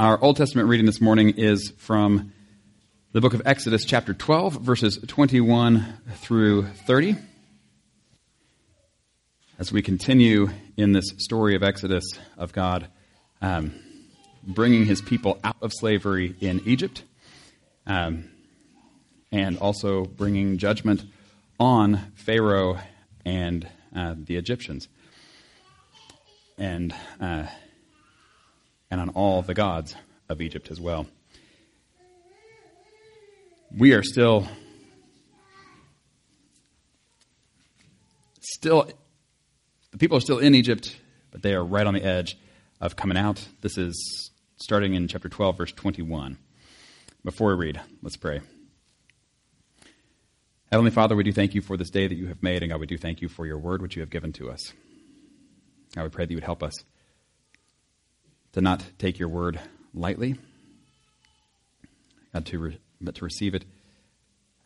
Our Old Testament reading this morning is from the book of Exodus, chapter 12, verses 21 through 30. As we continue in this story of Exodus, of God um, bringing his people out of slavery in Egypt, um, and also bringing judgment on Pharaoh and uh, the Egyptians, and uh, and on all the gods of Egypt as well. We are still still the people are still in Egypt, but they are right on the edge of coming out. This is starting in chapter 12 verse 21. Before we read, let's pray. Heavenly Father, we do thank you for this day that you have made, and God, we do thank you for your word which you have given to us. God, we pray that you would help us to not take your word lightly, God, to re- but to receive it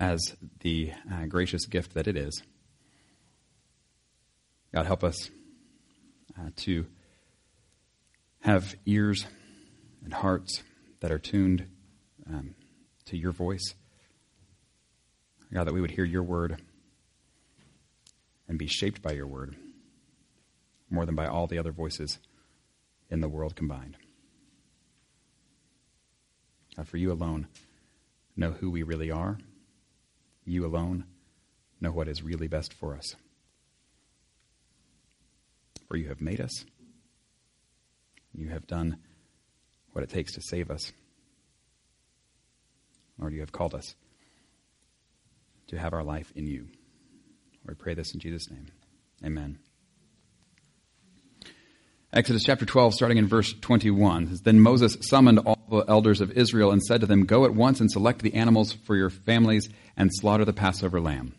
as the uh, gracious gift that it is. God, help us uh, to have ears and hearts that are tuned um, to your voice. God, that we would hear your word and be shaped by your word more than by all the other voices in the world combined. For you alone know who we really are. You alone know what is really best for us. For you have made us. You have done what it takes to save us. Lord, you have called us to have our life in you. We pray this in Jesus' name. Amen. Exodus chapter 12, starting in verse 21. Says, then Moses summoned all the elders of Israel and said to them, Go at once and select the animals for your families and slaughter the Passover lamb.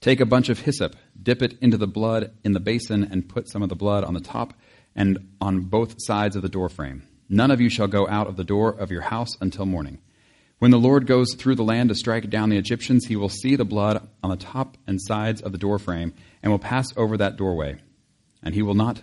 Take a bunch of hyssop, dip it into the blood in the basin, and put some of the blood on the top and on both sides of the doorframe. None of you shall go out of the door of your house until morning. When the Lord goes through the land to strike down the Egyptians, he will see the blood on the top and sides of the doorframe and will pass over that doorway. And he will not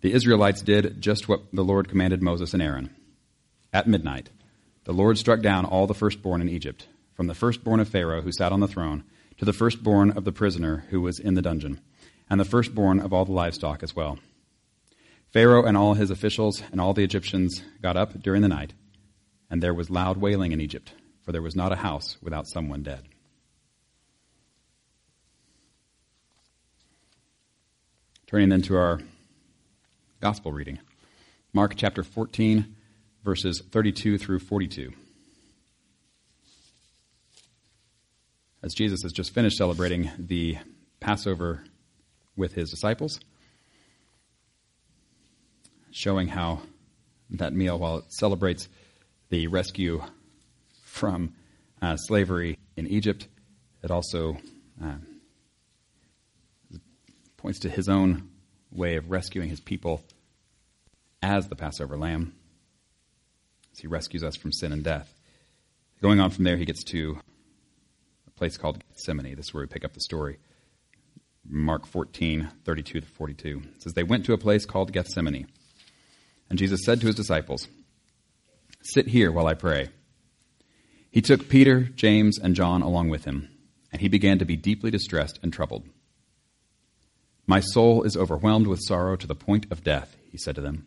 The Israelites did just what the Lord commanded Moses and Aaron. At midnight, the Lord struck down all the firstborn in Egypt, from the firstborn of Pharaoh who sat on the throne to the firstborn of the prisoner who was in the dungeon, and the firstborn of all the livestock as well. Pharaoh and all his officials and all the Egyptians got up during the night and there was loud wailing in Egypt, for there was not a house without someone dead. Turning then to our gospel reading Mark chapter 14, verses 32 through 42. As Jesus has just finished celebrating the Passover with his disciples, showing how that meal, while it celebrates the rescue from uh, slavery in Egypt. It also uh, points to his own way of rescuing his people as the Passover lamb, as he rescues us from sin and death. Going on from there, he gets to a place called Gethsemane. This is where we pick up the story. Mark 14, 32 to 42. It says, They went to a place called Gethsemane. And Jesus said to his disciples, Sit here while I pray. He took Peter, James, and John along with him, and he began to be deeply distressed and troubled. My soul is overwhelmed with sorrow to the point of death, he said to them.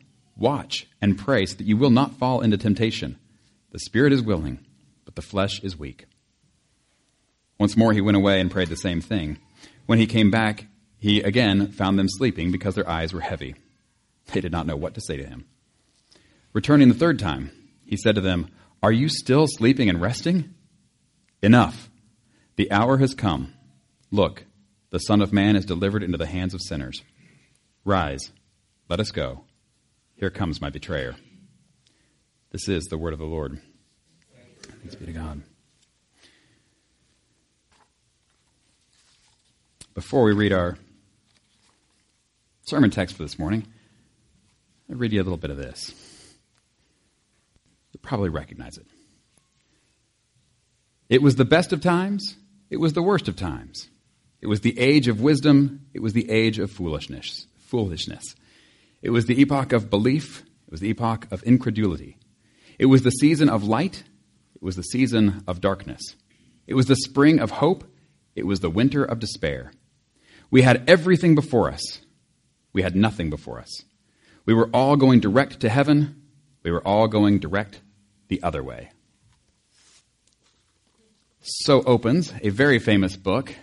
Watch and pray so that you will not fall into temptation. The spirit is willing, but the flesh is weak. Once more he went away and prayed the same thing. When he came back, he again found them sleeping because their eyes were heavy. They did not know what to say to him. Returning the third time, he said to them, Are you still sleeping and resting? Enough. The hour has come. Look, the Son of Man is delivered into the hands of sinners. Rise, let us go. Here comes my betrayer. This is the word of the Lord. Thanks be to God. Before we read our sermon text for this morning, I'll read you a little bit of this. You'll probably recognize it. It was the best of times, it was the worst of times. It was the age of wisdom, it was the age of foolishness. Foolishness. It was the epoch of belief, it was the epoch of incredulity. It was the season of light, it was the season of darkness. It was the spring of hope, it was the winter of despair. We had everything before us, we had nothing before us. We were all going direct to heaven, we were all going direct the other way. So opens a very famous book.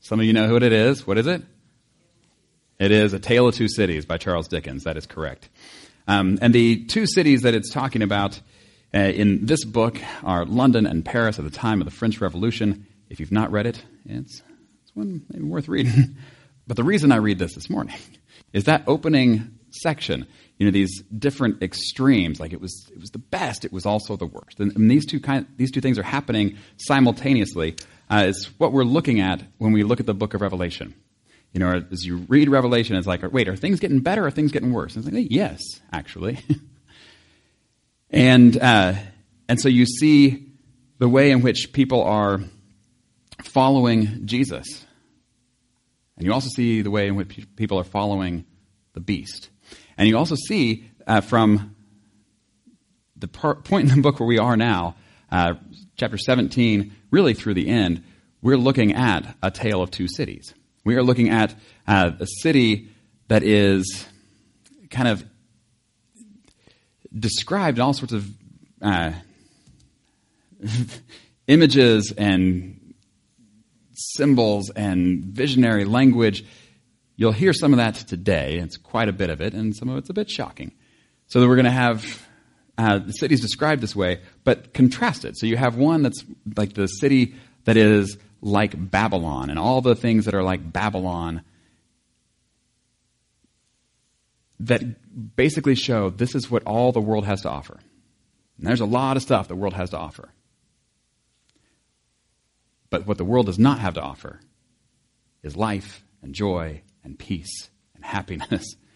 Some of you know who it is. What is it? It is A Tale of Two Cities by Charles Dickens. That is correct. Um, and the two cities that it's talking about uh, in this book are London and Paris at the time of the French Revolution. If you've not read it, it's, it's one maybe worth reading. but the reason I read this this morning is that opening section. You know, these different extremes. Like it was, it was the best. It was also the worst. And, and these two kind, these two things are happening simultaneously. Uh, it's what we're looking at when we look at the book of Revelation. You know, as you read Revelation, it's like, wait, are things getting better or are things getting worse? And it's like, yes, actually. and, uh, and so you see the way in which people are following Jesus. And you also see the way in which people are following the beast. And you also see uh, from the point in the book where we are now, uh, chapter 17, really through the end, we're looking at a tale of two cities. We are looking at uh, a city that is kind of described in all sorts of uh, images and symbols and visionary language. You'll hear some of that today. It's quite a bit of it, and some of it's a bit shocking. So that we're going to have uh, the cities described this way, but contrasted. So you have one that's like the city that is like Babylon and all the things that are like Babylon that basically show this is what all the world has to offer. And there's a lot of stuff the world has to offer. But what the world does not have to offer is life and joy and peace and happiness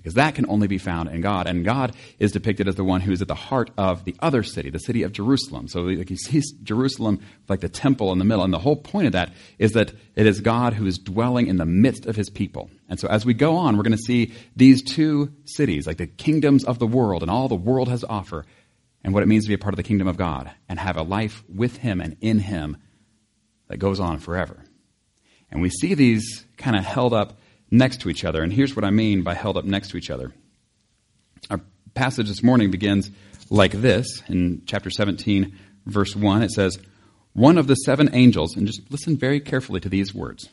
because that can only be found in God. And God is depicted as the one who is at the heart of the other city, the city of Jerusalem. So like you see Jerusalem like the temple in the middle. And the whole point of that is that it is God who is dwelling in the midst of his people. And so as we go on, we're going to see these two cities, like the kingdoms of the world and all the world has to offer, and what it means to be a part of the kingdom of God and have a life with him and in him that goes on forever. And we see these kind of held up next to each other. And here's what I mean by held up next to each other. Our passage this morning begins like this in chapter 17, verse 1. It says, One of the seven angels, and just listen very carefully to these words.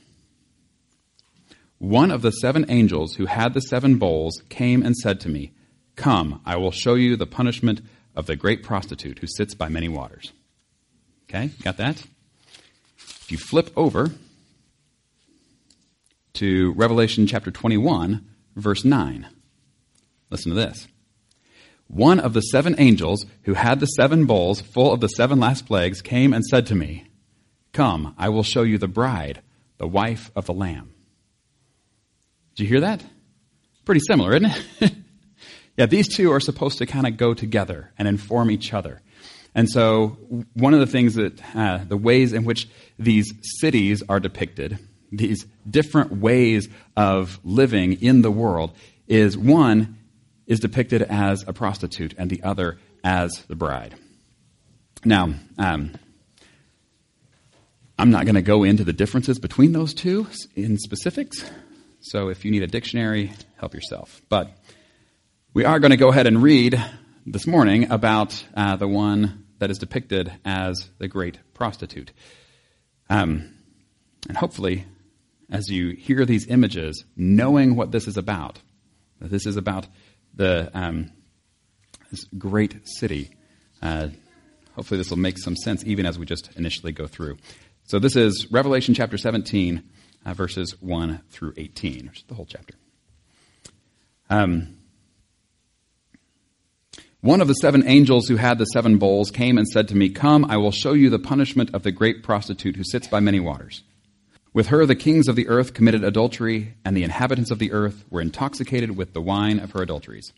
One of the seven angels who had the seven bowls came and said to me, Come, I will show you the punishment of the great prostitute who sits by many waters. Okay, got that? If you flip over to Revelation chapter 21, verse 9. Listen to this. One of the seven angels who had the seven bowls full of the seven last plagues came and said to me, Come, I will show you the bride, the wife of the Lamb. Did you hear that? Pretty similar, isn't it? yeah, these two are supposed to kind of go together and inform each other. And so, one of the things that, uh, the ways in which these cities are depicted these different ways of living in the world is one is depicted as a prostitute and the other as the bride. Now, um, I'm not going to go into the differences between those two in specifics. So if you need a dictionary, help yourself. But We are going to go ahead and read this morning about uh, the one that is depicted as the great prostitute. Um, and hopefully, as you hear these images, knowing what this is about, that this is about the um, this great city. Uh, hopefully, this will make some sense even as we just initially go through. So, this is Revelation chapter 17, uh, verses 1 through 18, which is the whole chapter. Um, one of the seven angels who had the seven bowls came and said to me, Come, I will show you the punishment of the great prostitute who sits by many waters. With her, the kings of the earth committed adultery, and the inhabitants of the earth were intoxicated with the wine of her adulteries.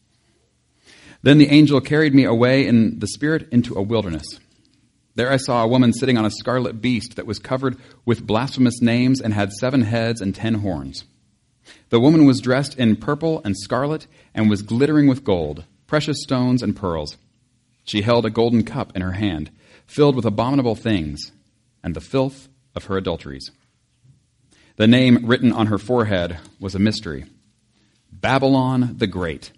Then the angel carried me away in the spirit into a wilderness. There I saw a woman sitting on a scarlet beast that was covered with blasphemous names and had seven heads and ten horns. The woman was dressed in purple and scarlet and was glittering with gold precious stones, and pearls. She held a golden cup in her hand, filled with abominable things and the filth of her adulteries. The name written on her forehead was a mystery Babylon the Great,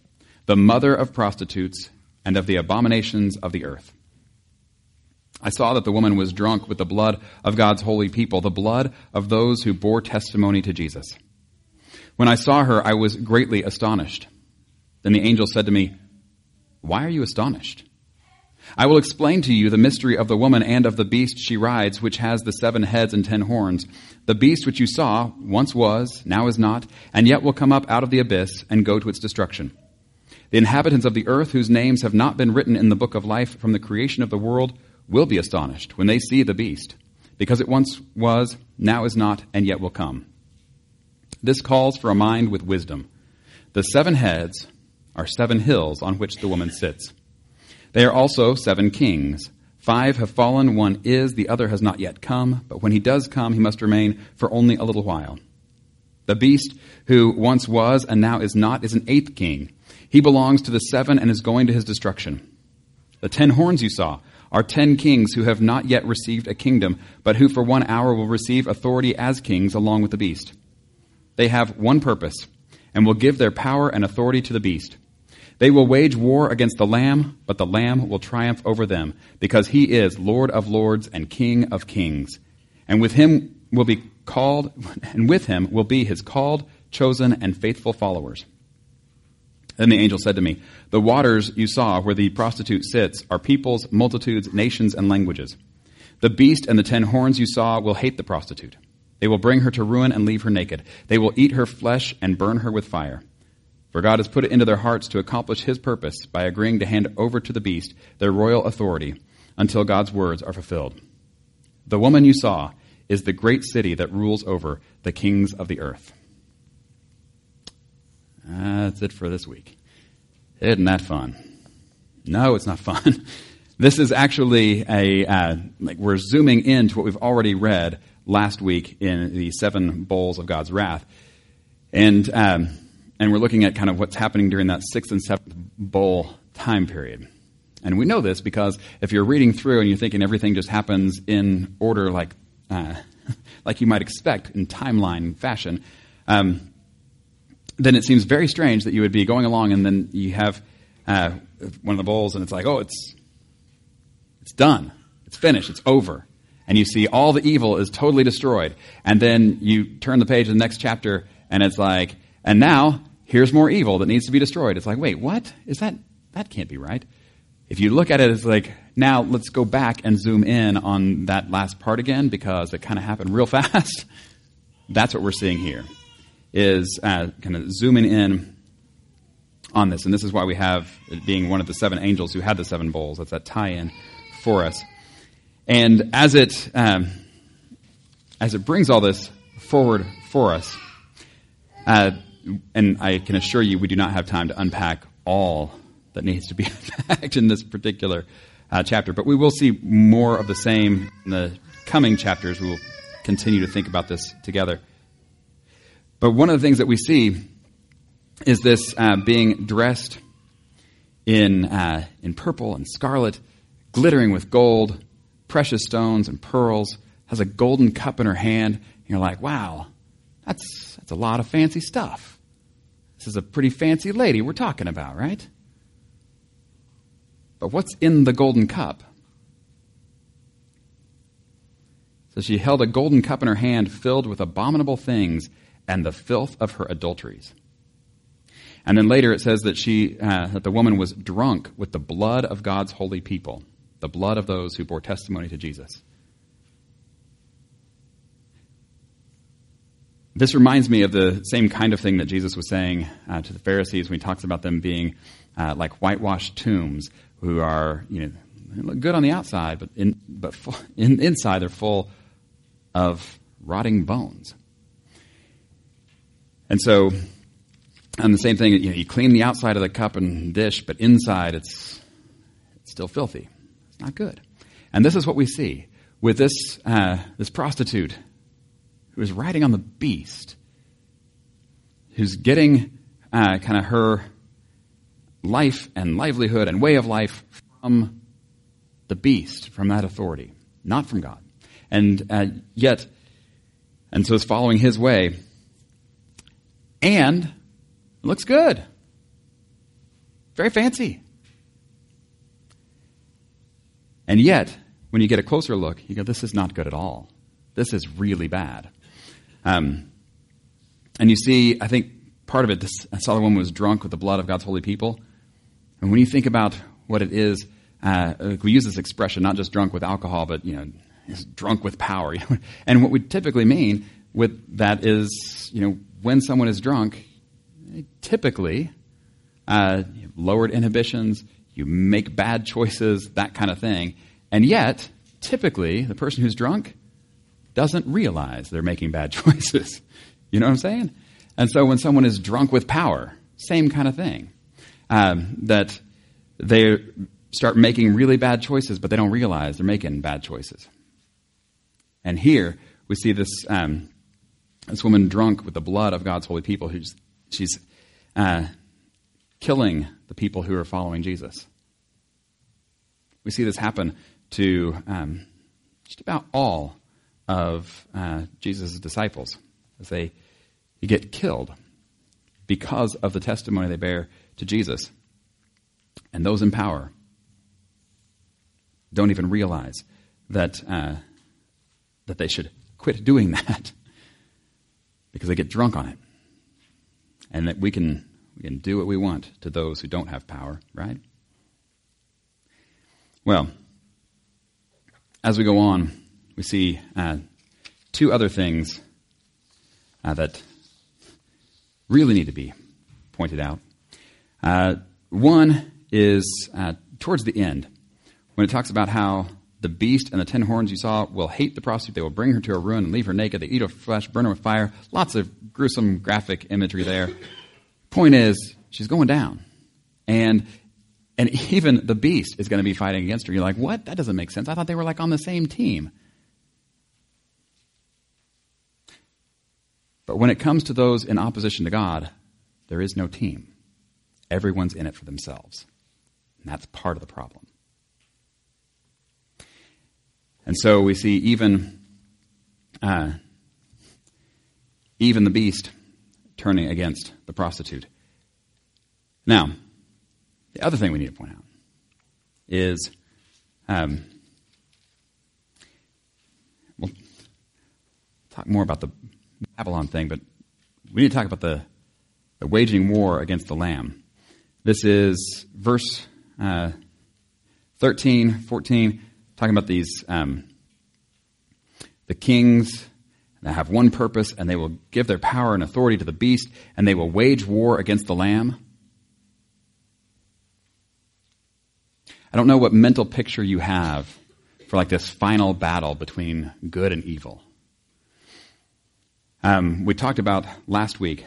the mother of prostitutes and of the abominations of the earth. I saw that the woman was drunk with the blood of God's holy people, the blood of those who bore testimony to Jesus. When I saw her, I was greatly astonished. Then the angel said to me, why are you astonished? I will explain to you the mystery of the woman and of the beast she rides, which has the seven heads and ten horns. The beast which you saw once was, now is not, and yet will come up out of the abyss and go to its destruction. The inhabitants of the earth, whose names have not been written in the book of life from the creation of the world, will be astonished when they see the beast, because it once was, now is not, and yet will come. This calls for a mind with wisdom. The seven heads are seven hills on which the woman sits. They are also seven kings. Five have fallen, one is, the other has not yet come, but when he does come, he must remain for only a little while. The beast, who once was and now is not, is an eighth king. He belongs to the seven and is going to his destruction. The ten horns you saw are ten kings who have not yet received a kingdom, but who for one hour will receive authority as kings along with the beast. They have one purpose and will give their power and authority to the beast. They will wage war against the Lamb, but the Lamb will triumph over them, because he is Lord of lords and King of kings. And with him will be called, and with him will be his called, chosen, and faithful followers. Then the angel said to me, The waters you saw where the prostitute sits are peoples, multitudes, nations, and languages. The beast and the ten horns you saw will hate the prostitute. They will bring her to ruin and leave her naked. They will eat her flesh and burn her with fire. For God has put it into their hearts to accomplish his purpose by agreeing to hand over to the beast their royal authority until God's words are fulfilled. The woman you saw is the great city that rules over the kings of the earth. That's it for this week. Isn't that fun? No, it's not fun. this is actually a, uh, like we're zooming into what we've already read last week in the seven bowls of God's wrath. And, um, and we're looking at kind of what's happening during that sixth and seventh bowl time period. And we know this because if you're reading through and you're thinking everything just happens in order like, uh, like you might expect in timeline fashion, um, then it seems very strange that you would be going along and then you have uh, one of the bowls and it's like, oh, it's, it's done. It's finished. It's over. And you see all the evil is totally destroyed. And then you turn the page to the next chapter and it's like, and now here's more evil that needs to be destroyed. It's like, wait, what? Is that, that can't be right. If you look at it it's like, now let's go back and zoom in on that last part again because it kind of happened real fast. That's what we're seeing here, is uh, kind of zooming in on this. And this is why we have being one of the seven angels who had the seven bowls. That's that tie-in for us. And as it, um, as it brings all this forward for us, uh, and I can assure you, we do not have time to unpack all that needs to be unpacked in this particular uh, chapter. But we will see more of the same in the coming chapters. We will continue to think about this together. But one of the things that we see is this uh, being dressed in, uh, in purple and scarlet, glittering with gold, precious stones and pearls, has a golden cup in her hand. And you're like, wow, that's, that's a lot of fancy stuff. This is a pretty fancy lady we're talking about, right? But what's in the golden cup? So she held a golden cup in her hand filled with abominable things and the filth of her adulteries. And then later it says that she, uh, that the woman was drunk with the blood of God's holy people, the blood of those who bore testimony to Jesus. This reminds me of the same kind of thing that Jesus was saying uh, to the Pharisees when he talks about them being uh, like whitewashed tombs who are, you know, look good on the outside, but, in, but full, in, inside they're full of rotting bones. And so, and the same thing, you, know, you clean the outside of the cup and dish, but inside it's, it's still filthy. It's not good. And this is what we see with this, uh, this prostitute who is riding on the beast, who's getting uh, kind of her life and livelihood and way of life from the beast, from that authority, not from God. And uh, yet, and so is following his way. And it looks good. Very fancy. And yet, when you get a closer look, you go, this is not good at all. This is really bad. Um, and you see, I think part of it, this I saw the woman was drunk with the blood of God's holy people. And when you think about what it is, uh, we use this expression not just drunk with alcohol, but you know, drunk with power. and what we typically mean with that is, you know, when someone is drunk, typically uh, lowered inhibitions, you make bad choices, that kind of thing. And yet, typically, the person who's drunk doesn't realize they're making bad choices. You know what I'm saying? And so when someone is drunk with power, same kind of thing. Um, that they start making really bad choices, but they don't realize they're making bad choices. And here we see this um, this woman drunk with the blood of God's holy people. Who's she's uh, killing the people who are following Jesus. We see this happen to um, just about all of uh, Jesus' disciples as they get killed because of the testimony they bear to Jesus. And those in power don't even realize that, uh, that they should quit doing that because they get drunk on it. And that we can, we can do what we want to those who don't have power, right? Well, as we go on, we see uh, two other things uh, that really need to be pointed out. Uh, one is uh, towards the end, when it talks about how the beast and the ten horns you saw will hate the prostitute. They will bring her to her ruin and leave her naked. They eat her flesh, burn her with fire. Lots of gruesome graphic imagery there. Point is, she's going down. And and even the beast is going to be fighting against her. You're like, what? That doesn't make sense. I thought they were like on the same team. But when it comes to those in opposition to God, there is no team. Everyone's in it for themselves. And that's part of the problem. And so we see even, uh, even the beast turning against the prostitute. Now, the other thing we need to point out is um, we'll talk more about the Babylon thing, but we need to talk about the, the waging war against the Lamb. This is verse uh, 13, 14 talking about these um, the kings that have one purpose, and they will give their power and authority to the beast, and they will wage war against the lamb. I don't know what mental picture you have for like this final battle between good and evil. Um, we talked about last week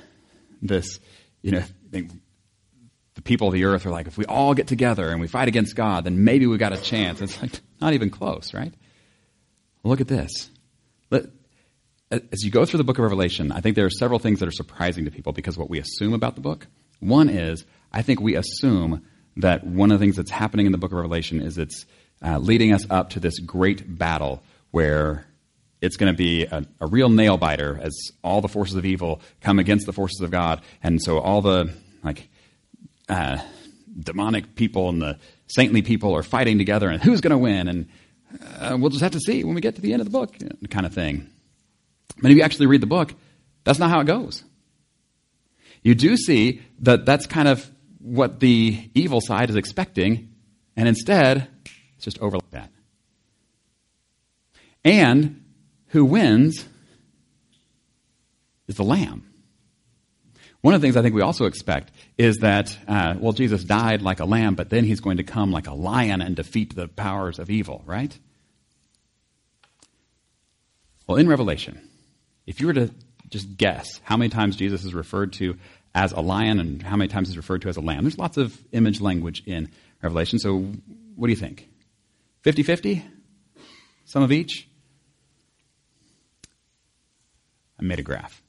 this, you know, the people of the earth are like, if we all get together and we fight against God, then maybe we've got a chance. It's like not even close, right? Look at this. As you go through the book of Revelation, I think there are several things that are surprising to people because what we assume about the book. One is, I think we assume that one of the things that's happening in the book of Revelation is it's uh, leading us up to this great battle where it's going to be a, a, real nail biter as all the forces of evil come against the forces of God. And so all the like uh, demonic people and the saintly people are fighting together, and who's going to win? And uh, we'll just have to see when we get to the end of the book, kind of thing. But if you actually read the book, that's not how it goes. You do see that that's kind of what the evil side is expecting, and instead, it's just over like that. And who wins is the Lamb. One of the things I think we also expect is that, uh, well, Jesus died like a lamb, but then he's going to come like a lion and defeat the powers of evil, right? Well, in Revelation, if you were to just guess how many times Jesus is referred to as a lion and how many times he's referred to as a lamb, there's lots of image language in Revelation. So, what do you think? 50 50? Some of each? I made a graph,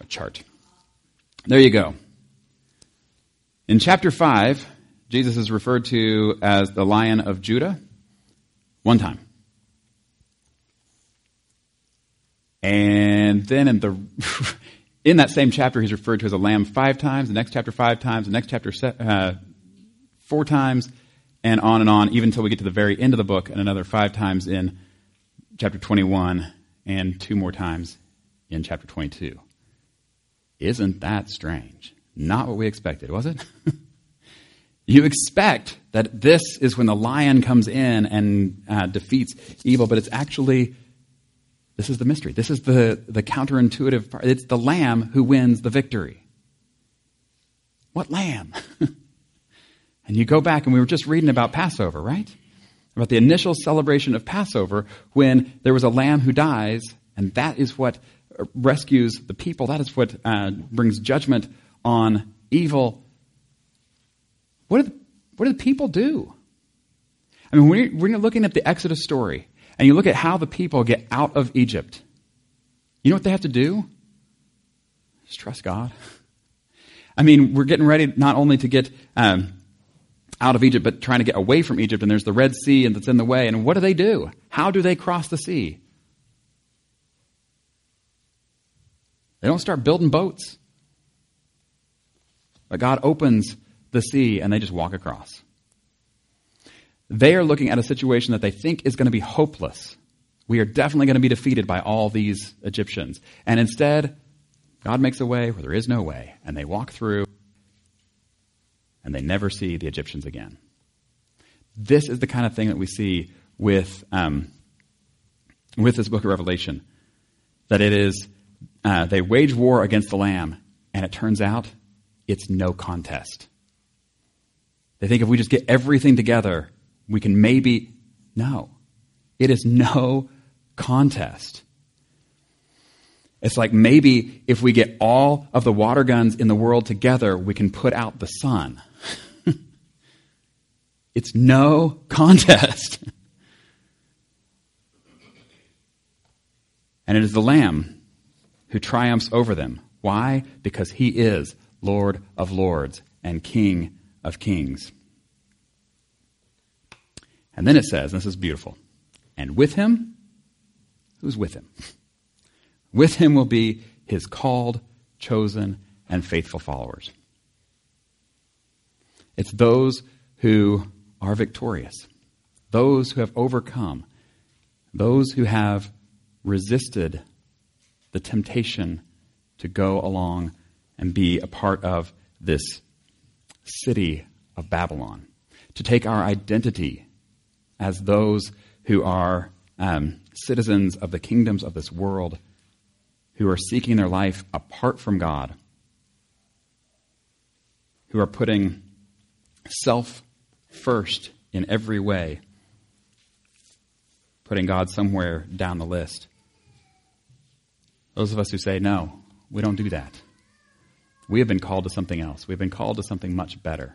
a chart. There you go. In chapter 5, Jesus is referred to as the Lion of Judah one time. And then in the in that same chapter, he's referred to as a lamb five times. The next chapter five times. The next chapter uh, four times, and on and on, even until we get to the very end of the book, and another five times in chapter twenty-one, and two more times in chapter 22. Isn't that strange? Not what we expected, was it? you expect that this is when the lion comes in and uh, defeats evil, but it's actually, this is the mystery. This is the, the counterintuitive part. It's the lamb who wins the victory. What lamb? and you go back, and we were just reading about Passover, right? About the initial celebration of Passover when there was a lamb who dies, and that is what rescues the people. That is what uh, brings judgment on evil. What do, the, what do the people do? I mean, when you're, looking at the Exodus story and you look at how the people get out of Egypt, you know what they have to do? Just trust God. I mean, we're getting ready not only to get um, out of Egypt, but trying to get away from Egypt, and there's the Red Sea and that's in the way. And what do they do? How do they cross the sea? They don't start building boats. But God opens the sea and they just walk across. They are looking at a situation that they think is going to be hopeless. We are definitely going to be defeated by all these Egyptians. And instead, God makes a way where there is no way. And they walk through and they never see the Egyptians again. This is the kind of thing that we see with, um, with this book of Revelation. That it is uh, they wage war against the Lamb, and it turns out it's no contest. They think if we just get everything together, we can maybe. No. It is no contest. It's like maybe if we get all of the water guns in the world together, we can put out the sun. it's no contest. and it is the Lamb who triumphs over them. Why? Because he is Lord of lords and King of kings. And then it says, this is beautiful, and with him, who's with him? With him will be his called, chosen, and faithful followers. It's those who are victorious, those who have overcome, those who have resisted the temptation to go along and be a part of this city of Babylon, to take our identity as those who are um, citizens of the kingdoms of this world, who are seeking their life apart from God, who are putting self first in every way, putting God somewhere down the list. Those of us who say, no, we don't do that. We have been called to something else. We've been called to something much better.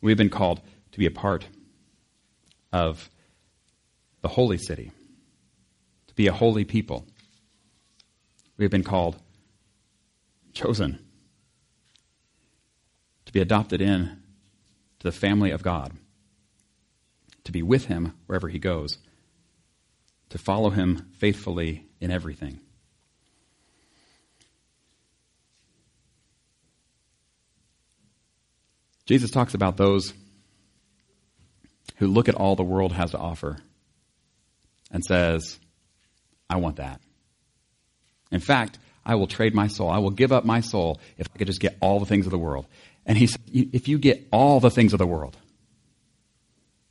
We've been called to be a part of the holy city, to be a holy people. We've been called, chosen, to be adopted in to the family of God, to be with Him wherever He goes, to follow him faithfully in everything. Jesus talks about those who look at all the world has to offer and says, I want that. In fact, I will trade my soul. I will give up my soul if I could just get all the things of the world. And he said, if you get all the things of the world,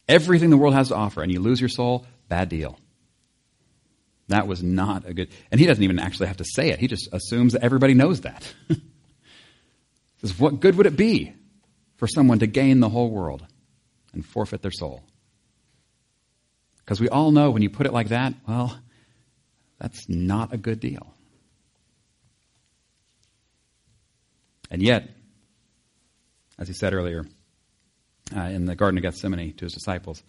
everything the world has to offer, and you lose your soul, bad deal. That was not a good. And he doesn't even actually have to say it. He just assumes that everybody knows that. says, what good would it be for someone to gain the whole world and forfeit their soul? Because we all know when you put it like that, well, that's not a good deal. And yet, as he said earlier uh, in the Garden of Gethsemane to his disciples,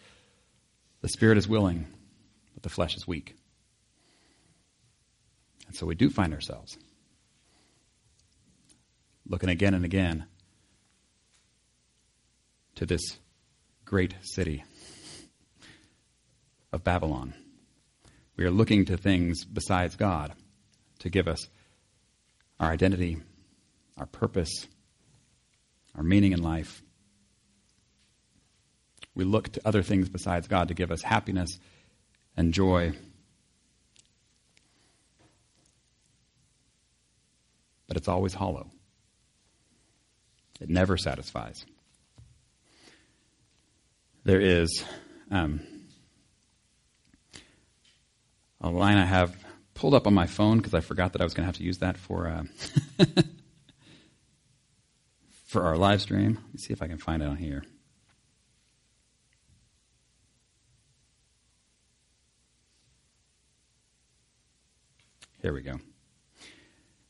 the spirit is willing, but the flesh is weak. And so we do find ourselves looking again and again to this great city of Babylon. We are looking to things besides God to give us our identity, our purpose, our meaning in life. We look to other things besides God to give us happiness and joy. But it's always hollow. It never satisfies. There is um, a line I have pulled up on my phone because I forgot that I was going to have to use that for uh, for our live stream. Let me see if I can find it on here. Here we go.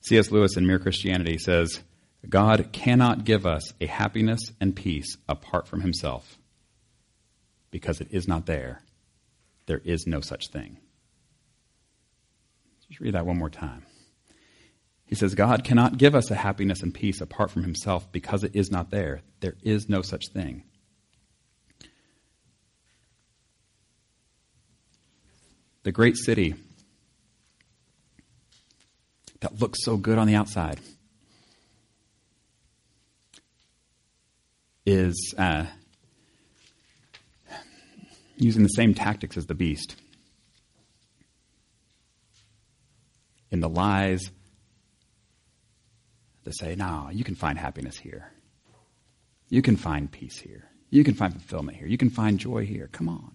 C.S. Lewis in Mere Christianity says, God cannot give us a happiness and peace apart from himself because it is not there. There is no such thing. Just read that one more time. He says, God cannot give us a happiness and peace apart from himself because it is not there. There is no such thing. The great city that looks so good on the outside is uh, using the same tactics as the beast in the lies to say, no, you can find happiness here. You can find peace here. You can find fulfillment here. You can find joy here. Come on.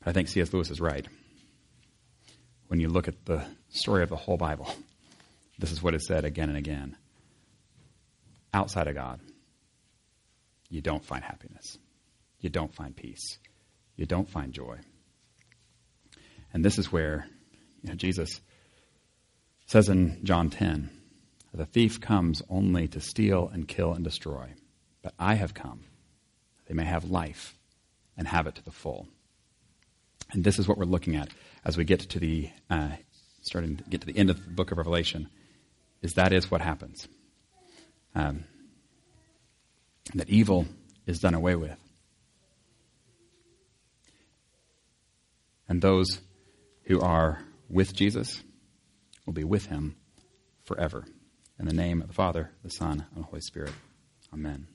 But I think C.S. Lewis is right. When you look at the story of the whole Bible, this is what is said again and again. Outside of God, you don't find happiness. You don't find peace. You don't find joy. And this is where you know, Jesus says in John 10, the thief comes only to steal and kill and destroy. But I have come they may have life and have it to the full. And this is what we're looking at as we get to the uh, starting to get to the end of the book of Revelation. Is that is what happens. Um, that evil is done away with. And those who are with Jesus will be with him forever. In the name of the Father, the Son, and the Holy Spirit. Amen.